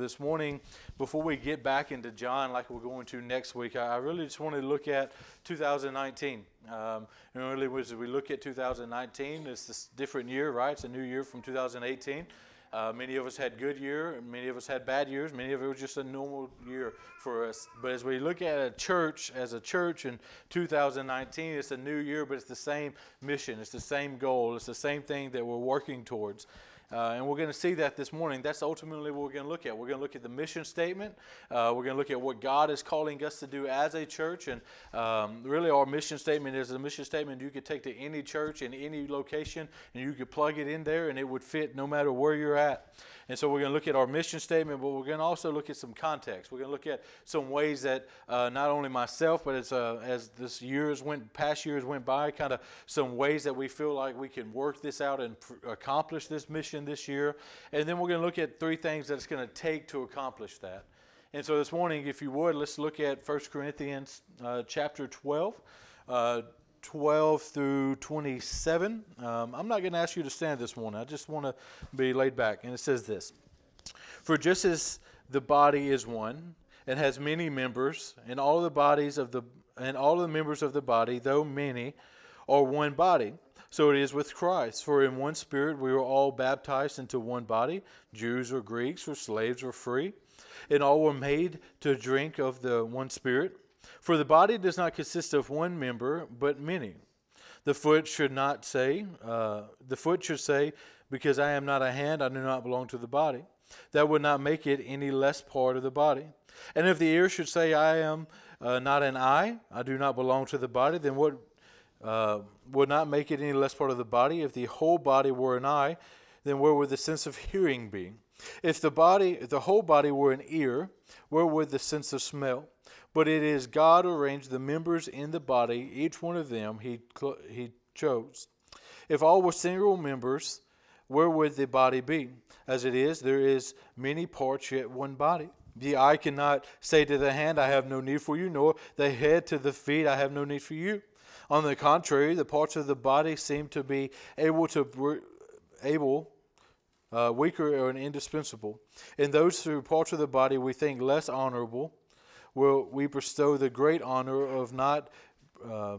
This morning, before we get back into John, like we're going to next week, I really just wanted to look at 2019. Um, and really, as we look at 2019, it's this different year, right? It's a new year from 2018. Uh, many of us had good year, many of us had bad years, many of it was just a normal year for us. But as we look at a church as a church in 2019, it's a new year, but it's the same mission, it's the same goal, it's the same thing that we're working towards. Uh, and we're going to see that this morning. That's ultimately what we're going to look at. We're going to look at the mission statement. Uh, we're going to look at what God is calling us to do as a church. And um, really, our mission statement is a mission statement you could take to any church in any location and you could plug it in there and it would fit no matter where you're at. And so we're going to look at our mission statement, but we're going to also look at some context. We're going to look at some ways that uh, not only myself, but as, uh, as this years went, past years went by, kind of some ways that we feel like we can work this out and pr- accomplish this mission this year. And then we're going to look at three things that it's going to take to accomplish that. And so this morning, if you would, let's look at 1 Corinthians uh, chapter 12. Uh, 12 through 27. Um, I'm not going to ask you to stand this morning. I just want to be laid back. And it says this For just as the body is one and has many members, and all the bodies of the and all the members of the body, though many, are one body. So it is with Christ. For in one spirit we were all baptized into one body, Jews or Greeks or slaves or free, and all were made to drink of the one spirit. For the body does not consist of one member, but many. The foot should not say, uh, the foot should say, because I am not a hand, I do not belong to the body. That would not make it any less part of the body. And if the ear should say, I am uh, not an eye, I do not belong to the body, then what uh, would not make it any less part of the body? If the whole body were an eye, then where would the sense of hearing be? If the body, the whole body were an ear, where would the sense of smell? But it is God arranged the members in the body, each one of them he, he chose. If all were single members, where would the body be? As it is, there is many parts, yet one body. The eye cannot say to the hand, I have no need for you, nor the head to the feet, I have no need for you. On the contrary, the parts of the body seem to be able to able uh, weaker and indispensable. In those two parts of the body we think less honorable, will we bestow the great honor of not uh,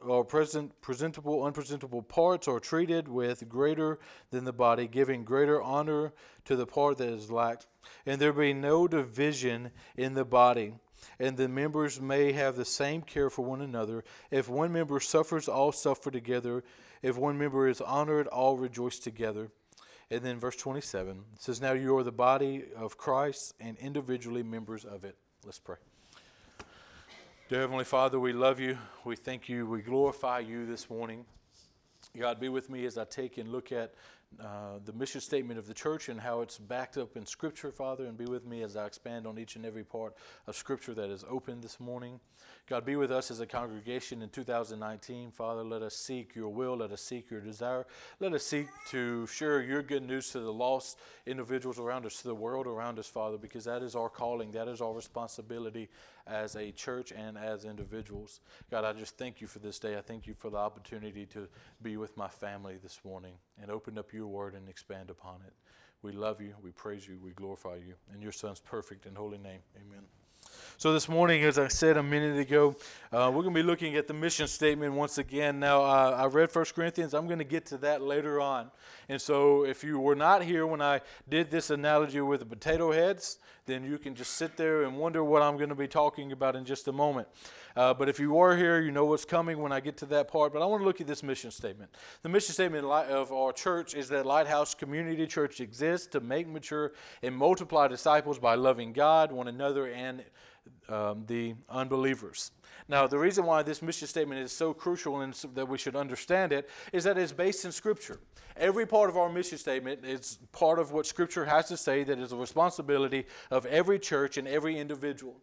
or present presentable unpresentable parts are treated with greater than the body giving greater honor to the part that is lacked and there be no division in the body and the members may have the same care for one another if one member suffers all suffer together if one member is honored all rejoice together and then verse 27 says now you are the body of christ and individually members of it Let's pray. Dear Heavenly Father, we love you. We thank you. We glorify you this morning. God, be with me as I take and look at uh, the mission statement of the church and how it's backed up in Scripture, Father, and be with me as I expand on each and every part of Scripture that is open this morning. God, be with us as a congregation in 2019. Father, let us seek your will. Let us seek your desire. Let us seek to share your good news to the lost individuals around us, to the world around us, Father, because that is our calling. That is our responsibility as a church and as individuals. God, I just thank you for this day. I thank you for the opportunity to be with my family this morning and open up your word and expand upon it. We love you. We praise you. We glorify you. In your son's perfect and holy name. Amen. So, this morning, as I said a minute ago, uh, we're going to be looking at the mission statement once again. Now, uh, I read 1 Corinthians. I'm going to get to that later on. And so, if you were not here when I did this analogy with the potato heads, then you can just sit there and wonder what I'm going to be talking about in just a moment. Uh, but if you are here, you know what's coming when I get to that part. But I want to look at this mission statement. The mission statement of our church is that Lighthouse Community Church exists to make mature and multiply disciples by loving God, one another, and um, the unbelievers. Now, the reason why this mission statement is so crucial and so that we should understand it is that it's based in Scripture. Every part of our mission statement is part of what Scripture has to say that is a responsibility of every church and every individual.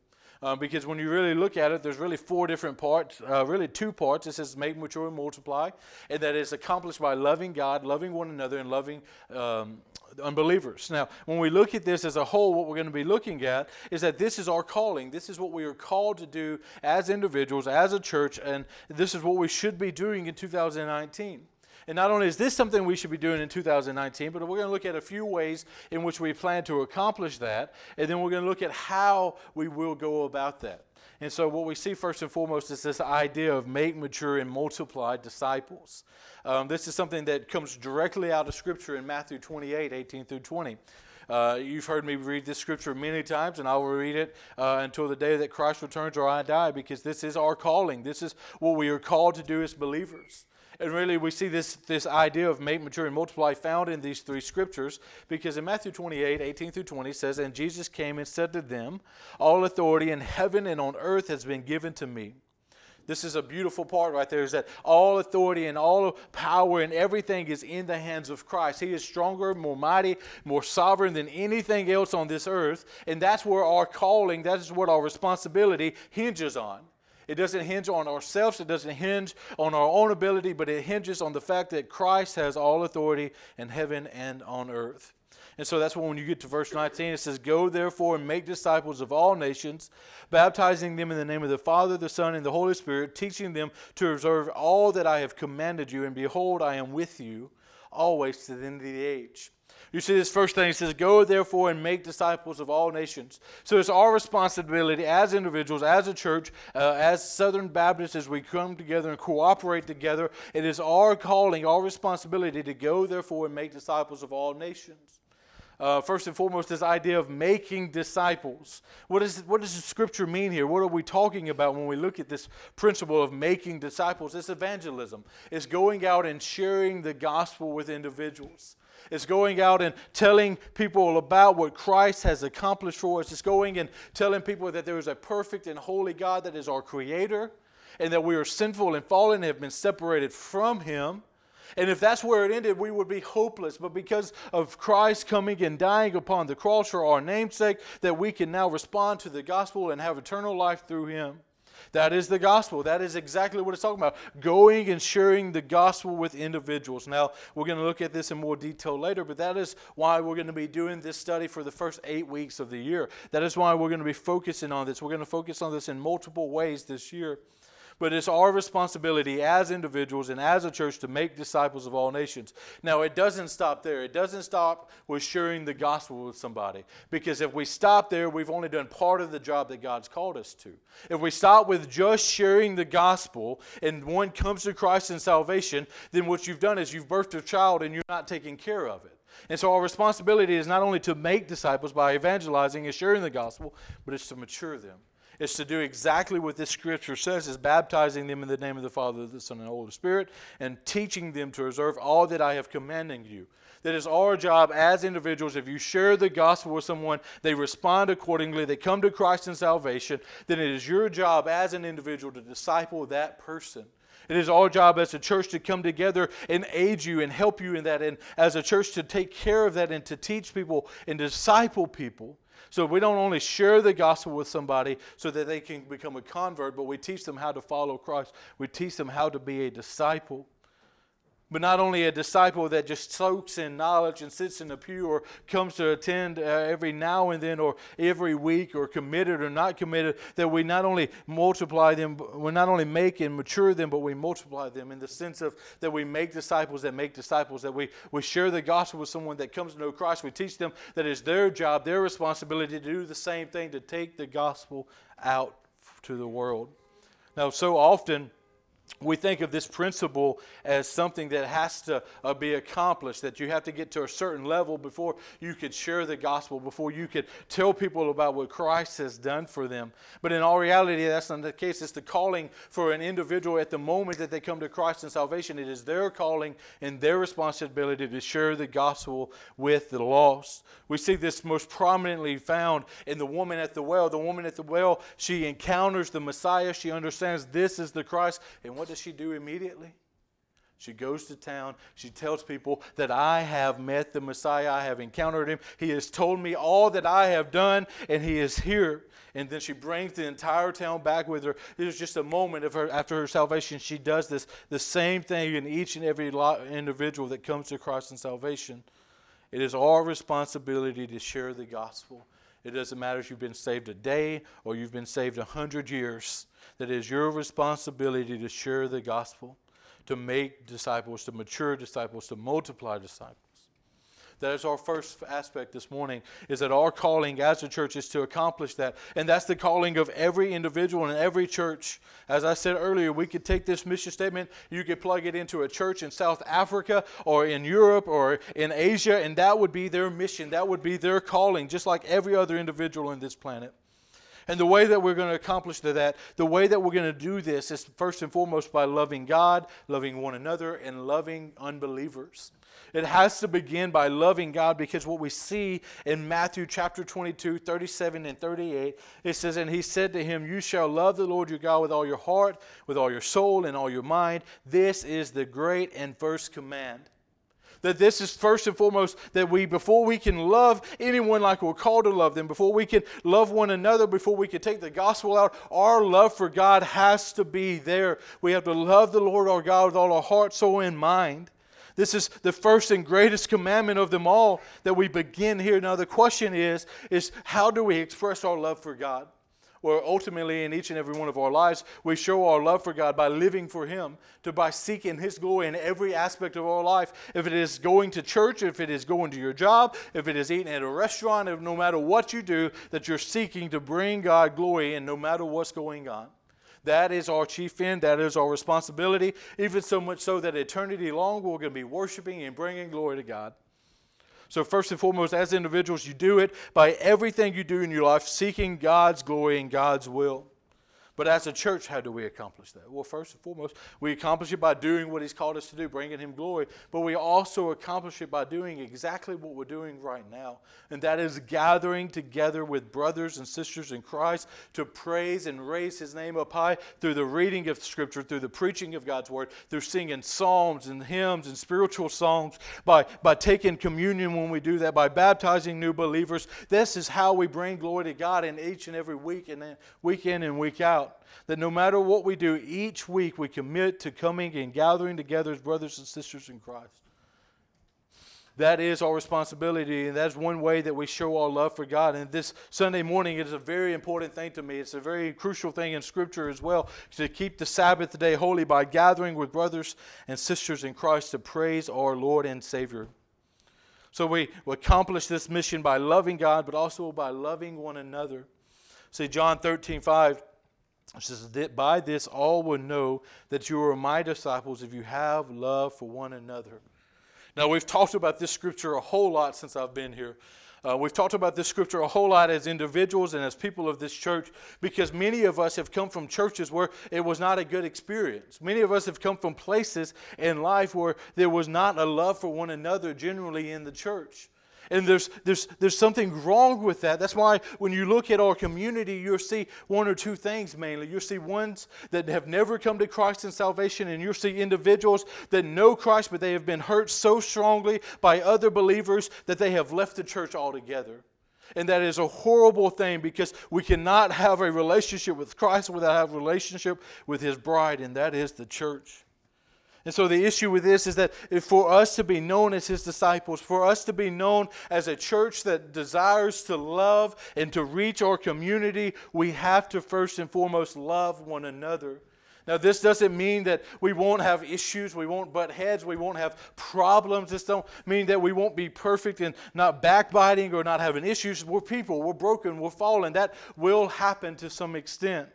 Um, because when you really look at it, there's really four different parts, uh, really two parts. It says make, mature, and multiply, and that is accomplished by loving God, loving one another, and loving um, unbelievers. Now, when we look at this as a whole, what we're going to be looking at is that this is our calling. This is what we are called to do as individuals, as a church, and this is what we should be doing in 2019. And not only is this something we should be doing in 2019, but we're going to look at a few ways in which we plan to accomplish that. And then we're going to look at how we will go about that. And so, what we see first and foremost is this idea of make, mature, and multiply disciples. Um, this is something that comes directly out of Scripture in Matthew 28 18 through 20. Uh, you've heard me read this scripture many times, and I will read it uh, until the day that Christ returns or I die, because this is our calling. This is what we are called to do as believers. And really, we see this, this idea of make, mature, and multiply found in these three scriptures because in Matthew 28 18 through 20 says, And Jesus came and said to them, All authority in heaven and on earth has been given to me. This is a beautiful part right there is that all authority and all power and everything is in the hands of Christ. He is stronger, more mighty, more sovereign than anything else on this earth. And that's where our calling, that is what our responsibility hinges on. It doesn't hinge on ourselves, it doesn't hinge on our own ability, but it hinges on the fact that Christ has all authority in heaven and on earth. And so that's when you get to verse 19, it says, Go therefore and make disciples of all nations, baptizing them in the name of the Father, the Son, and the Holy Spirit, teaching them to observe all that I have commanded you. And behold, I am with you always to the end of the age. You see, this first thing it says, Go therefore and make disciples of all nations. So it's our responsibility as individuals, as a church, uh, as Southern Baptists, as we come together and cooperate together. It is our calling, our responsibility to go therefore and make disciples of all nations. Uh, first and foremost, this idea of making disciples. What, is, what does the scripture mean here? What are we talking about when we look at this principle of making disciples? It's evangelism, it's going out and sharing the gospel with individuals. It's going out and telling people about what Christ has accomplished for us. It's going and telling people that there is a perfect and holy God that is our creator and that we are sinful and fallen and have been separated from him. And if that's where it ended, we would be hopeless. But because of Christ coming and dying upon the cross for our namesake, that we can now respond to the gospel and have eternal life through him. That is the gospel. That is exactly what it's talking about. Going and sharing the gospel with individuals. Now, we're going to look at this in more detail later, but that is why we're going to be doing this study for the first eight weeks of the year. That is why we're going to be focusing on this. We're going to focus on this in multiple ways this year. But it's our responsibility as individuals and as a church to make disciples of all nations. Now, it doesn't stop there. It doesn't stop with sharing the gospel with somebody. Because if we stop there, we've only done part of the job that God's called us to. If we stop with just sharing the gospel and one comes to Christ in salvation, then what you've done is you've birthed a child and you're not taking care of it. And so our responsibility is not only to make disciples by evangelizing and sharing the gospel, but it's to mature them is to do exactly what this scripture says is baptizing them in the name of the Father, the Son, and the Holy Spirit, and teaching them to observe all that I have commanded you. That is our job as individuals. If you share the gospel with someone, they respond accordingly, they come to Christ in salvation, then it is your job as an individual to disciple that person. It is our job as a church to come together and aid you and help you in that, and as a church to take care of that and to teach people and disciple people. So we don't only share the gospel with somebody so that they can become a convert, but we teach them how to follow Christ. We teach them how to be a disciple but not only a disciple that just soaks in knowledge and sits in a pew or comes to attend uh, every now and then or every week or committed or not committed, that we not only multiply them, we not only make and mature them, but we multiply them in the sense of that we make disciples that make disciples, that we, we share the gospel with someone that comes to know Christ. We teach them that it's their job, their responsibility to do the same thing, to take the gospel out to the world. Now, so often, we think of this principle as something that has to uh, be accomplished, that you have to get to a certain level before you could share the gospel, before you could tell people about what Christ has done for them. But in all reality, that's not the case. It's the calling for an individual at the moment that they come to Christ in salvation. It is their calling and their responsibility to share the gospel with the lost. We see this most prominently found in the woman at the well. The woman at the well, she encounters the Messiah. She understands this is the Christ. And what does she do immediately? She goes to town. She tells people that I have met the Messiah. I have encountered him. He has told me all that I have done, and he is here. And then she brings the entire town back with her. It is just a moment of her after her salvation. She does this the same thing in each and every individual that comes to Christ in salvation. It is our responsibility to share the gospel. It doesn't matter if you've been saved a day or you've been saved a hundred years. That is your responsibility to share the gospel, to make disciples, to mature disciples, to multiply disciples. That is our first aspect this morning, is that our calling as a church is to accomplish that. And that's the calling of every individual in every church. As I said earlier, we could take this mission statement, you could plug it into a church in South Africa or in Europe or in Asia, and that would be their mission. That would be their calling, just like every other individual in this planet. And the way that we're going to accomplish that, the way that we're going to do this is first and foremost by loving God, loving one another, and loving unbelievers. It has to begin by loving God because what we see in Matthew chapter 22, 37 and 38, it says, And he said to him, You shall love the Lord your God with all your heart, with all your soul, and all your mind. This is the great and first command that this is first and foremost that we, before we can love anyone like we're called to love them, before we can love one another, before we can take the gospel out, our love for God has to be there. We have to love the Lord our God with all our heart, soul, and mind. This is the first and greatest commandment of them all that we begin here. Now the question is, is how do we express our love for God? Well, ultimately, in each and every one of our lives, we show our love for God by living for Him, to by seeking His glory in every aspect of our life. If it is going to church, if it is going to your job, if it is eating at a restaurant, if no matter what you do, that you're seeking to bring God glory in no matter what's going on. That is our chief end. That is our responsibility, even so much so that eternity long we're going to be worshiping and bringing glory to God. So, first and foremost, as individuals, you do it by everything you do in your life, seeking God's glory and God's will. But as a church, how do we accomplish that? Well, first and foremost, we accomplish it by doing what He's called us to do, bringing Him glory. But we also accomplish it by doing exactly what we're doing right now, and that is gathering together with brothers and sisters in Christ to praise and raise His name up high through the reading of Scripture, through the preaching of God's Word, through singing psalms and hymns and spiritual songs, by, by taking communion when we do that, by baptizing new believers. This is how we bring glory to God in each and every week and week in and week out that no matter what we do, each week we commit to coming and gathering together as brothers and sisters in Christ. That is our responsibility, and that's one way that we show our love for God. And this Sunday morning is a very important thing to me. It's a very crucial thing in Scripture as well to keep the Sabbath day holy by gathering with brothers and sisters in Christ to praise our Lord and Savior. So we, we accomplish this mission by loving God, but also by loving one another. See, John 13, 5 it says that by this all will know that you are my disciples if you have love for one another. Now, we've talked about this scripture a whole lot since I've been here. Uh, we've talked about this scripture a whole lot as individuals and as people of this church because many of us have come from churches where it was not a good experience. Many of us have come from places in life where there was not a love for one another generally in the church. And there's, there's, there's something wrong with that. That's why when you look at our community, you'll see one or two things mainly. You'll see ones that have never come to Christ in salvation, and you'll see individuals that know Christ, but they have been hurt so strongly by other believers that they have left the church altogether. And that is a horrible thing because we cannot have a relationship with Christ without having a relationship with His bride, and that is the church. And so the issue with this is that for us to be known as his disciples, for us to be known as a church that desires to love and to reach our community, we have to first and foremost love one another. Now, this doesn't mean that we won't have issues, we won't butt heads, we won't have problems. This don't mean that we won't be perfect and not backbiting or not having issues. We're people, we're broken, we're fallen. That will happen to some extent.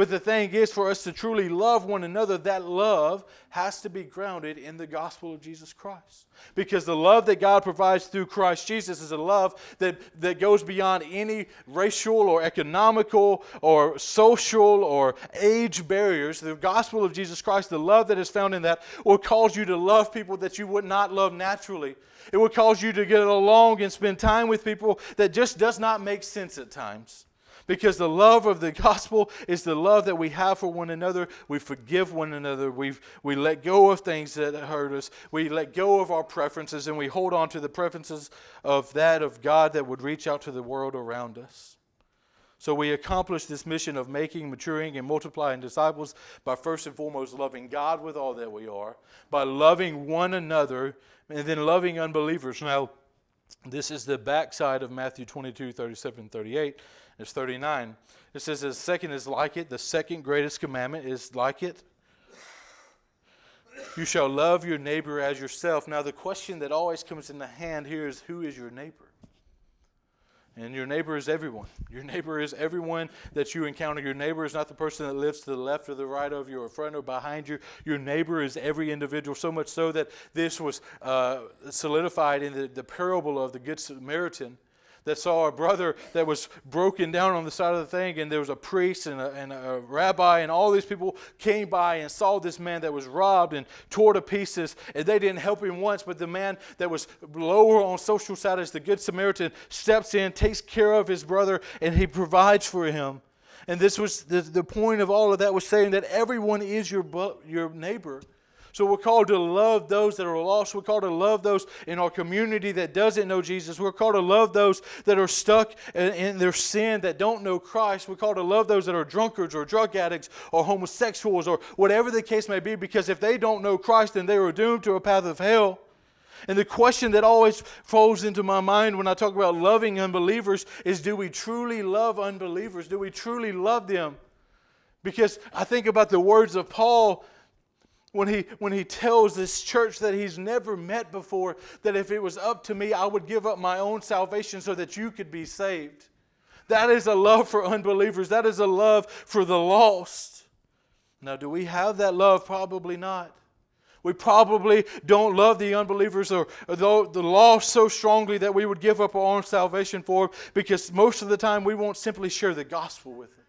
But the thing is, for us to truly love one another, that love has to be grounded in the gospel of Jesus Christ. Because the love that God provides through Christ Jesus is a love that, that goes beyond any racial or economical or social or age barriers. The gospel of Jesus Christ, the love that is found in that, will cause you to love people that you would not love naturally. It will cause you to get along and spend time with people that just does not make sense at times. Because the love of the gospel is the love that we have for one another. We forgive one another. we we let go of things that hurt us. We let go of our preferences and we hold on to the preferences of that of God that would reach out to the world around us. So we accomplish this mission of making, maturing, and multiplying disciples by first and foremost loving God with all that we are, by loving one another, and then loving unbelievers. Now, this is the backside of Matthew 22, 37, 38. It's 39. It says the second is like it. The second greatest commandment is like it. You shall love your neighbor as yourself. Now, the question that always comes in the hand here is who is your neighbor? And your neighbor is everyone. Your neighbor is everyone that you encounter. Your neighbor is not the person that lives to the left or the right of you or front or behind you. Your neighbor is every individual, so much so that this was uh, solidified in the, the parable of the Good Samaritan that saw a brother that was broken down on the side of the thing, and there was a priest and a, and a rabbi, and all these people came by and saw this man that was robbed and tore to pieces, and they didn't help him once. But the man that was lower on social status, the Good Samaritan, steps in, takes care of his brother, and he provides for him. And this was the, the point of all of that was saying that everyone is your, your neighbor. So we're called to love those that are lost. We're called to love those in our community that doesn't know Jesus. We're called to love those that are stuck in, their sin that don't know Christ. We're called to love those that are drunkards or drug addicts or homosexuals or whatever the case may be because if they don't know Christ, then they are doomed to a path of hell. And the question that always falls into my mind when I talk about loving unbelievers is do we truly love unbelievers? Do we truly love them? Because I think about the words of Paul when he, when he tells this church that he's never met before that if it was up to me, I would give up my own salvation so that you could be saved. That is a love for unbelievers, that is a love for the lost. Now, do we have that love? Probably not. We probably don't love the unbelievers or, or the lost so strongly that we would give up our own salvation for them because most of the time we won't simply share the gospel with them.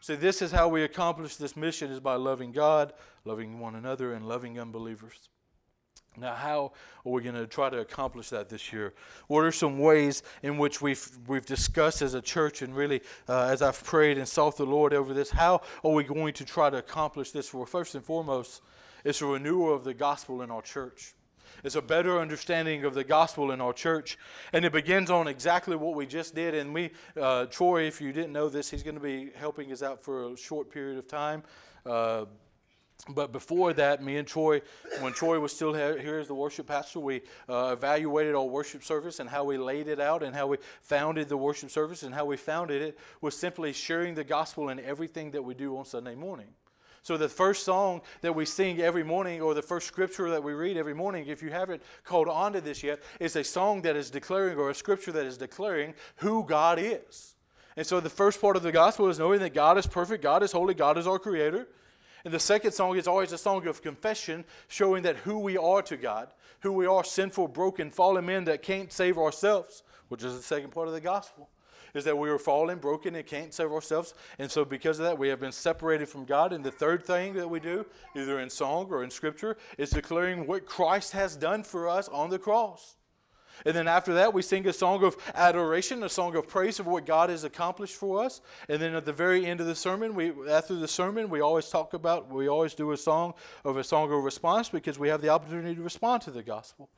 See, this is how we accomplish this mission is by loving God, loving one another, and loving unbelievers. Now, how are we going to try to accomplish that this year? What are some ways in which we've, we've discussed as a church and really uh, as I've prayed and sought the Lord over this? How are we going to try to accomplish this? Well, first and foremost, it's a renewal of the gospel in our church. It's a better understanding of the gospel in our church. And it begins on exactly what we just did. And we, uh, Troy, if you didn't know this, he's going to be helping us out for a short period of time. Uh, but before that, me and Troy, when Troy was still here as the worship pastor, we uh, evaluated our worship service and how we laid it out and how we founded the worship service and how we founded it was simply sharing the gospel in everything that we do on Sunday morning. So, the first song that we sing every morning, or the first scripture that we read every morning, if you haven't called on to this yet, is a song that is declaring, or a scripture that is declaring who God is. And so, the first part of the gospel is knowing that God is perfect, God is holy, God is our creator. And the second song is always a song of confession, showing that who we are to God, who we are sinful, broken, fallen men that can't save ourselves, which is the second part of the gospel is that we are fallen, broken, and can't save ourselves. And so, because of that, we have been separated from God. And the third thing that we do, either in song or in scripture, is declaring what Christ has done for us on the cross. And then after that, we sing a song of adoration, a song of praise of what God has accomplished for us. And then at the very end of the sermon, we after the sermon, we always talk about, we always do a song of a song of response because we have the opportunity to respond to the gospel.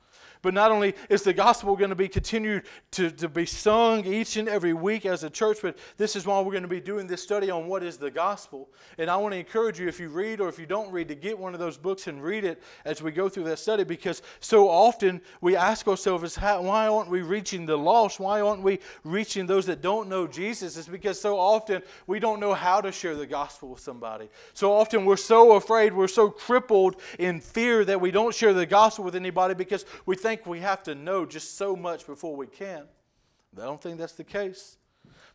But not only is the gospel going to be continued to, to be sung each and every week as a church, but this is why we're going to be doing this study on what is the gospel. And I want to encourage you, if you read or if you don't read, to get one of those books and read it as we go through that study because so often we ask ourselves, why aren't we reaching the lost? Why aren't we reaching those that don't know Jesus? It's because so often we don't know how to share the gospel with somebody. So often we're so afraid, we're so crippled in fear that we don't share the gospel with anybody because we think we have to know just so much before we can. I don't think that's the case.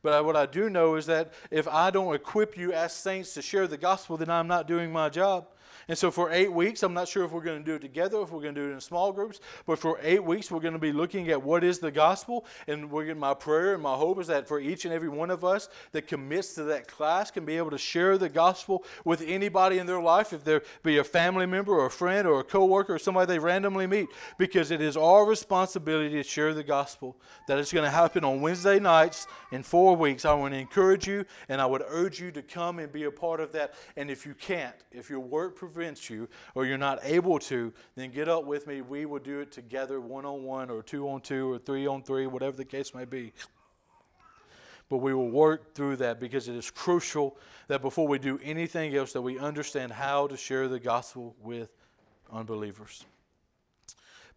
But what I do know is that if I don't equip you as saints to share the gospel, then I'm not doing my job. And so for eight weeks, I'm not sure if we're going to do it together, if we're going to do it in small groups, but for eight weeks, we're going to be looking at what is the gospel. And my prayer and my hope is that for each and every one of us that commits to that class can be able to share the gospel with anybody in their life, if there be a family member or a friend or a coworker or somebody they randomly meet, because it is our responsibility to share the gospel. That is going to happen on Wednesday nights in four weeks. I want to encourage you and I would urge you to come and be a part of that. And if you can't, if your work prevents prevents you or you're not able to, then get up with me. We will do it together, one on one, or two on two, or three on three, whatever the case may be. But we will work through that because it is crucial that before we do anything else, that we understand how to share the gospel with unbelievers.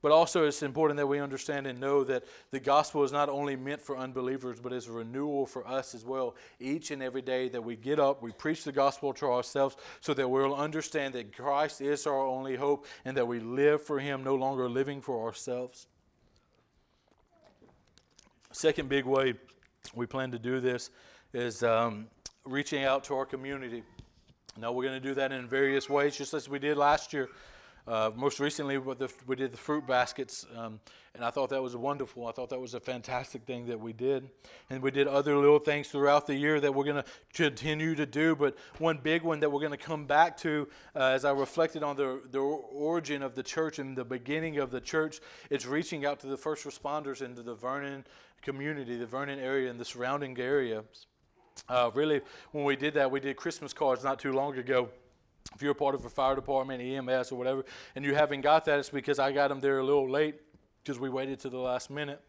But also, it's important that we understand and know that the gospel is not only meant for unbelievers, but is a renewal for us as well. Each and every day that we get up, we preach the gospel to ourselves so that we'll understand that Christ is our only hope and that we live for Him, no longer living for ourselves. Second big way we plan to do this is um, reaching out to our community. Now, we're going to do that in various ways, just as we did last year. Uh, most recently, we did the fruit baskets, um, and I thought that was wonderful. I thought that was a fantastic thing that we did. And we did other little things throughout the year that we're going to continue to do. But one big one that we're going to come back to uh, as I reflected on the, the origin of the church and the beginning of the church is reaching out to the first responders into the Vernon community, the Vernon area, and the surrounding areas. Uh, really, when we did that, we did Christmas cards not too long ago if you're part of a fire department, EMS, or whatever, and you haven't got that, it's because I got them there a little late because we waited to the last minute.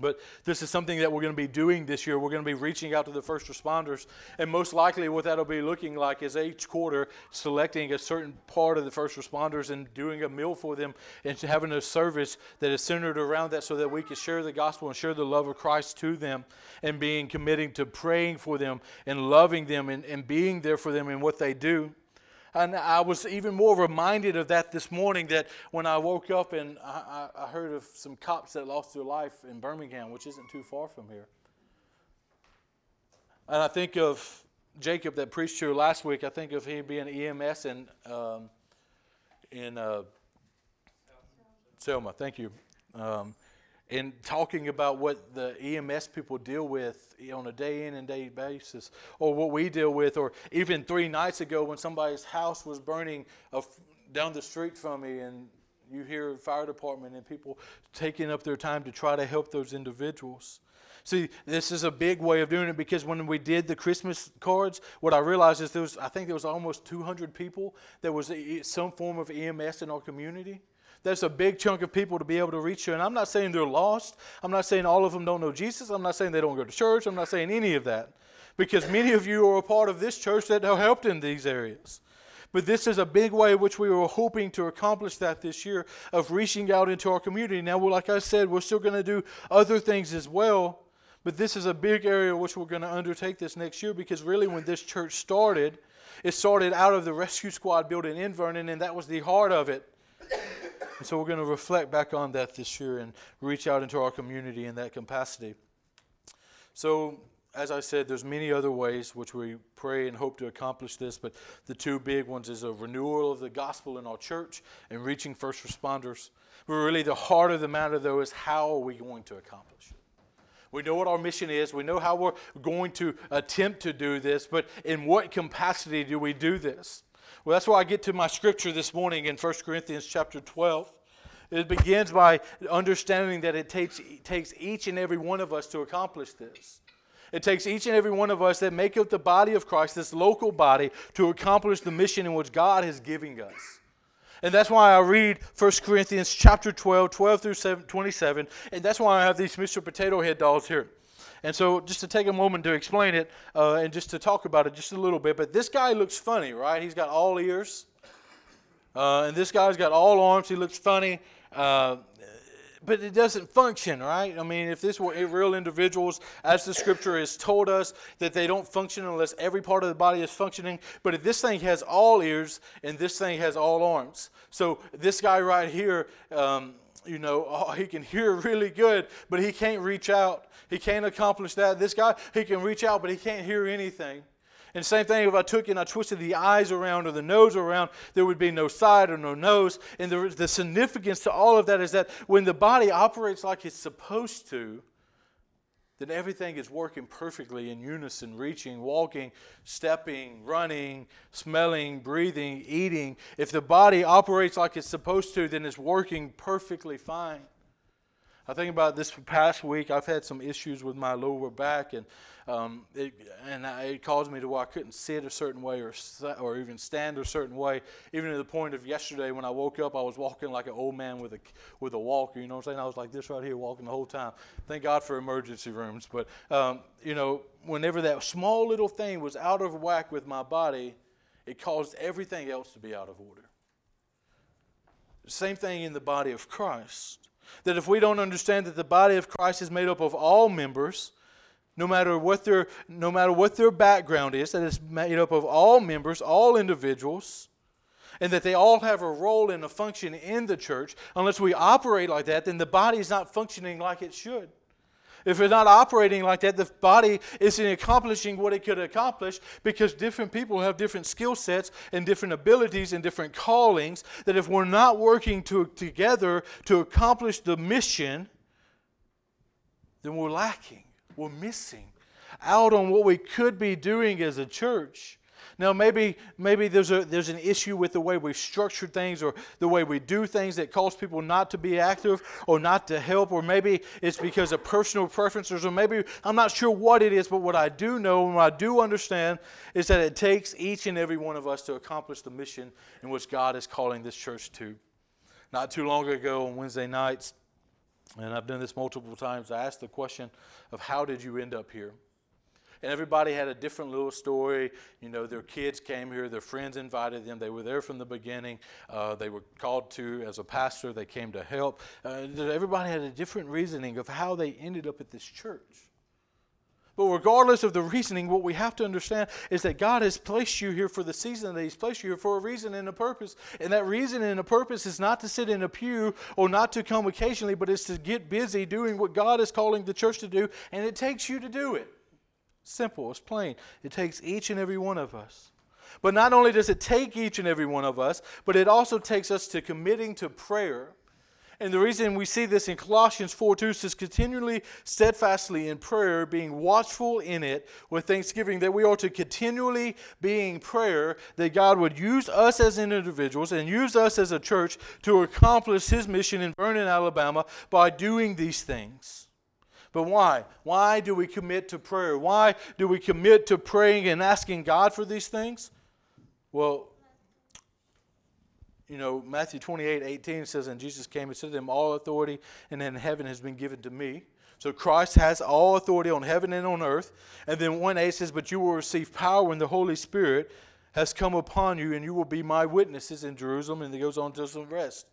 But this is something that we're going to be doing this year. We're going to be reaching out to the first responders. And most likely, what that'll be looking like is each quarter selecting a certain part of the first responders and doing a meal for them and having a service that is centered around that so that we can share the gospel and share the love of Christ to them and being committing to praying for them and loving them and, and being there for them in what they do. And I was even more reminded of that this morning that when I woke up and I, I, heard of some cops that lost their life in Birmingham, which isn't too far from here. And I think of Jacob that preached here last week. I think of him being EMS in, um, in uh, Selma. Thank you. Um, and talking about what the EMS people deal with on a day in and day basis, or what we deal with, or even three nights ago when somebody's house was burning down the street from me, and you hear fire department and people taking up their time to try to help those individuals. See, this is a big way of doing it because when we did the Christmas cards, what I realized is there was, I think there was almost 200 people that was some form of EMS in our community. That's a big chunk of people to be able to reach you. And I'm not saying they're lost. I'm not saying all of them don't know Jesus. I'm not saying they don't go to church. I'm not saying any of that. Because many of you are a part of this church that have helped in these areas. But this is a big way which we were hoping to accomplish that this year of reaching out into our community. Now, like I said, we're still going to do other things as well. But this is a big area which we're going to undertake this next year because really, when this church started, it started out of the rescue squad building in Vernon, and that was the heart of it. And so we're going to reflect back on that this year and reach out into our community in that capacity. So, as I said, there's many other ways which we pray and hope to accomplish this, but the two big ones is a renewal of the gospel in our church and reaching first responders. But really, the heart of the matter, though, is how are we going to accomplish it? We know what our mission is. We know how we're going to attempt to do this, but in what capacity do we do this? Well, that's why I get to my scripture this morning in 1 Corinthians chapter 12. It begins by understanding that it takes, it takes each and every one of us to accomplish this. It takes each and every one of us that make up the body of Christ, this local body, to accomplish the mission in which God is giving us. And that's why I read 1 Corinthians chapter 12, 12 through 27. And that's why I have these Mr. Potato Head dolls here. And so, just to take a moment to explain it uh, and just to talk about it just a little bit, but this guy looks funny, right? He's got all ears, uh, and this guy's got all arms. He looks funny. Uh, but it doesn't function, right? I mean, if this were real individuals, as the scripture has told us, that they don't function unless every part of the body is functioning. But if this thing has all ears and this thing has all arms, so this guy right here, um, you know, oh, he can hear really good, but he can't reach out. He can't accomplish that. This guy, he can reach out, but he can't hear anything. And same thing if I took and I twisted the eyes around or the nose around, there would be no side or no nose. And the, the significance to all of that is that when the body operates like it's supposed to, then everything is working perfectly in unison reaching, walking, stepping, running, smelling, breathing, eating. If the body operates like it's supposed to, then it's working perfectly fine. I think about this past week. I've had some issues with my lower back, and um, it, and it caused me to where I couldn't sit a certain way or or even stand a certain way. Even to the point of yesterday when I woke up, I was walking like an old man with a with a walker. You know what I'm saying? I was like this right here, walking the whole time. Thank God for emergency rooms. But um, you know, whenever that small little thing was out of whack with my body, it caused everything else to be out of order. Same thing in the body of Christ. That if we don't understand that the body of Christ is made up of all members, no matter what their no matter what their background is, that it's made up of all members, all individuals, and that they all have a role and a function in the church. Unless we operate like that, then the body is not functioning like it should. If it's not operating like that, the body isn't accomplishing what it could accomplish because different people have different skill sets and different abilities and different callings. That if we're not working to, together to accomplish the mission, then we're lacking, we're missing out on what we could be doing as a church. Now, maybe, maybe there's, a, there's an issue with the way we've structured things or the way we do things that cause people not to be active or not to help, or maybe it's because of personal preferences, or maybe I'm not sure what it is, but what I do know and what I do understand is that it takes each and every one of us to accomplish the mission in which God is calling this church to. Not too long ago on Wednesday nights, and I've done this multiple times, I asked the question of how did you end up here? and everybody had a different little story. You know, their kids came here, their friends invited them, they were there from the beginning. Uh, they were called to as a pastor, they came to help. Uh, everybody had a different reasoning of how they ended up at this church. But regardless of the reasoning, what we have to understand is that God has placed you here for the season that He's placed you here for a reason and a purpose. And that reason and a purpose is not to sit in a pew or not to come occasionally, but it's to get busy doing what God is calling the church to do, and it takes you to do it. Simple, it's plain. It takes each and every one of us. But not only does it take each and every one of us, but it also takes us to committing to prayer. And the reason we see this in Colossians 4 2 says, continually, steadfastly in prayer, being watchful in it with thanksgiving, that we are to continually be in prayer, that God would use us as individuals and use us as a church to accomplish His mission in Vernon, Alabama by doing these things. But why? Why do we commit to prayer? Why do we commit to praying and asking God for these things? Well, you know, Matthew 28 18 says, And Jesus came and said to them, All authority and in heaven has been given to me. So Christ has all authority on heaven and on earth. And then 1 8 says, But you will receive power when the Holy Spirit has come upon you, and you will be my witnesses in Jerusalem. And it goes on to some rest.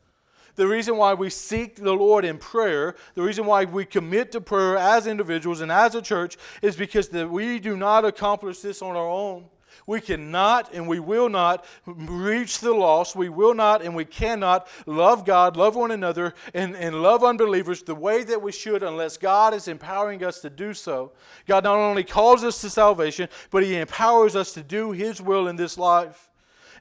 The reason why we seek the Lord in prayer, the reason why we commit to prayer as individuals and as a church, is because that we do not accomplish this on our own. We cannot and we will not reach the lost. We will not and we cannot love God, love one another, and, and love unbelievers the way that we should unless God is empowering us to do so. God not only calls us to salvation, but He empowers us to do His will in this life.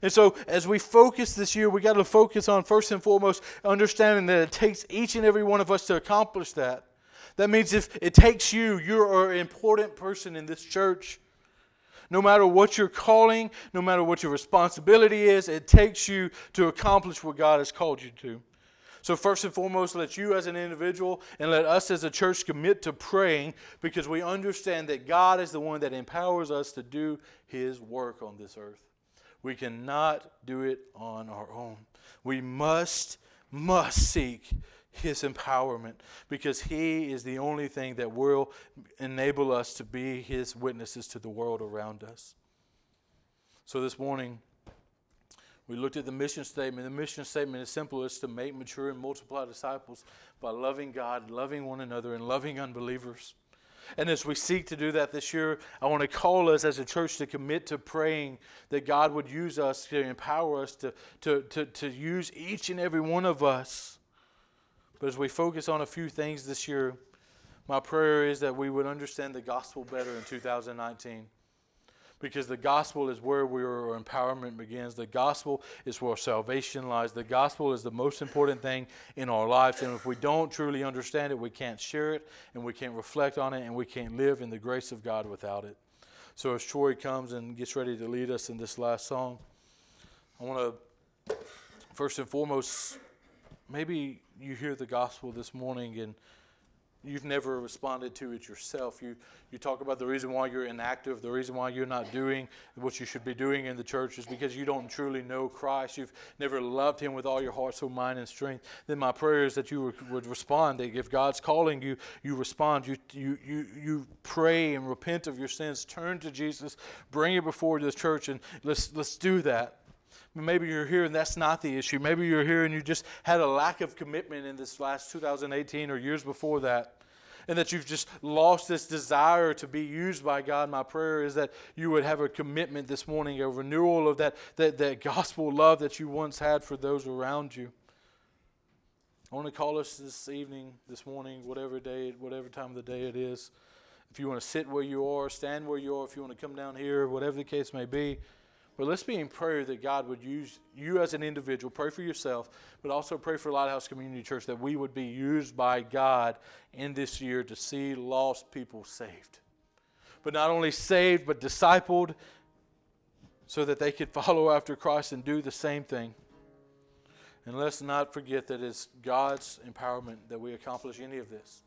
And so, as we focus this year, we got to focus on first and foremost understanding that it takes each and every one of us to accomplish that. That means if it takes you, you're an important person in this church. No matter what your calling, no matter what your responsibility is, it takes you to accomplish what God has called you to. So, first and foremost, let you as an individual and let us as a church commit to praying because we understand that God is the one that empowers us to do His work on this earth. We cannot do it on our own. We must, must seek His empowerment because He is the only thing that will enable us to be His witnesses to the world around us. So this morning, we looked at the mission statement. The mission statement is simple it's to make, mature, and multiply disciples by loving God, loving one another, and loving unbelievers. And as we seek to do that this year, I want to call us as a church to commit to praying that God would use us to empower us to, to, to, to use each and every one of us. But as we focus on a few things this year, my prayer is that we would understand the gospel better in 2019 because the gospel is where our empowerment begins. The gospel is where salvation lies. The gospel is the most important thing in our lives. And if we don't truly understand it, we can't share it and we can't reflect on it and we can't live in the grace of God without it. So as Troy comes and gets ready to lead us in this last song, I want to first and foremost, maybe you hear the gospel this morning and You've never responded to it yourself. You, you talk about the reason why you're inactive, the reason why you're not doing what you should be doing in the church is because you don't truly know Christ. You've never loved Him with all your heart, soul, mind, and strength. Then my prayer is that you would respond. That if God's calling you, you respond. You, you, you, you pray and repent of your sins. Turn to Jesus. Bring it before the church, and let's, let's do that. Maybe you're here and that's not the issue. Maybe you're here and you just had a lack of commitment in this last 2018 or years before that. And that you've just lost this desire to be used by God. My prayer is that you would have a commitment this morning, a renewal of that, that, that gospel love that you once had for those around you. I want to call us this evening, this morning, whatever day, whatever time of the day it is. If you want to sit where you are, stand where you are, if you want to come down here, whatever the case may be, but let's be in prayer that God would use you as an individual. Pray for yourself, but also pray for Lighthouse Community Church that we would be used by God in this year to see lost people saved. But not only saved, but discipled so that they could follow after Christ and do the same thing. And let's not forget that it's God's empowerment that we accomplish any of this.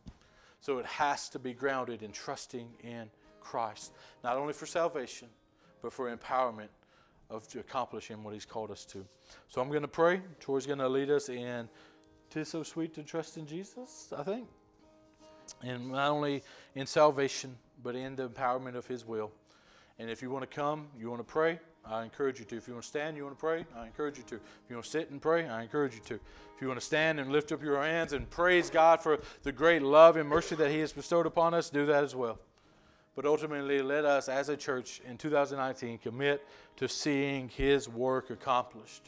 So it has to be grounded in trusting in Christ, not only for salvation, but for empowerment of accomplishing what He's called us to. So I'm going to pray. Troy's going to lead us in "Tis so sweet to trust in Jesus." I think, and not only in salvation, but in the empowerment of His will. And if you want to come, you want to pray, I encourage you to. If you want to stand, you want to pray, I encourage you to. If you want to sit and pray, I encourage you to. If you want to stand and lift up your hands and praise God for the great love and mercy that He has bestowed upon us, do that as well. But ultimately, let us as a church in 2019 commit to seeing His work accomplished.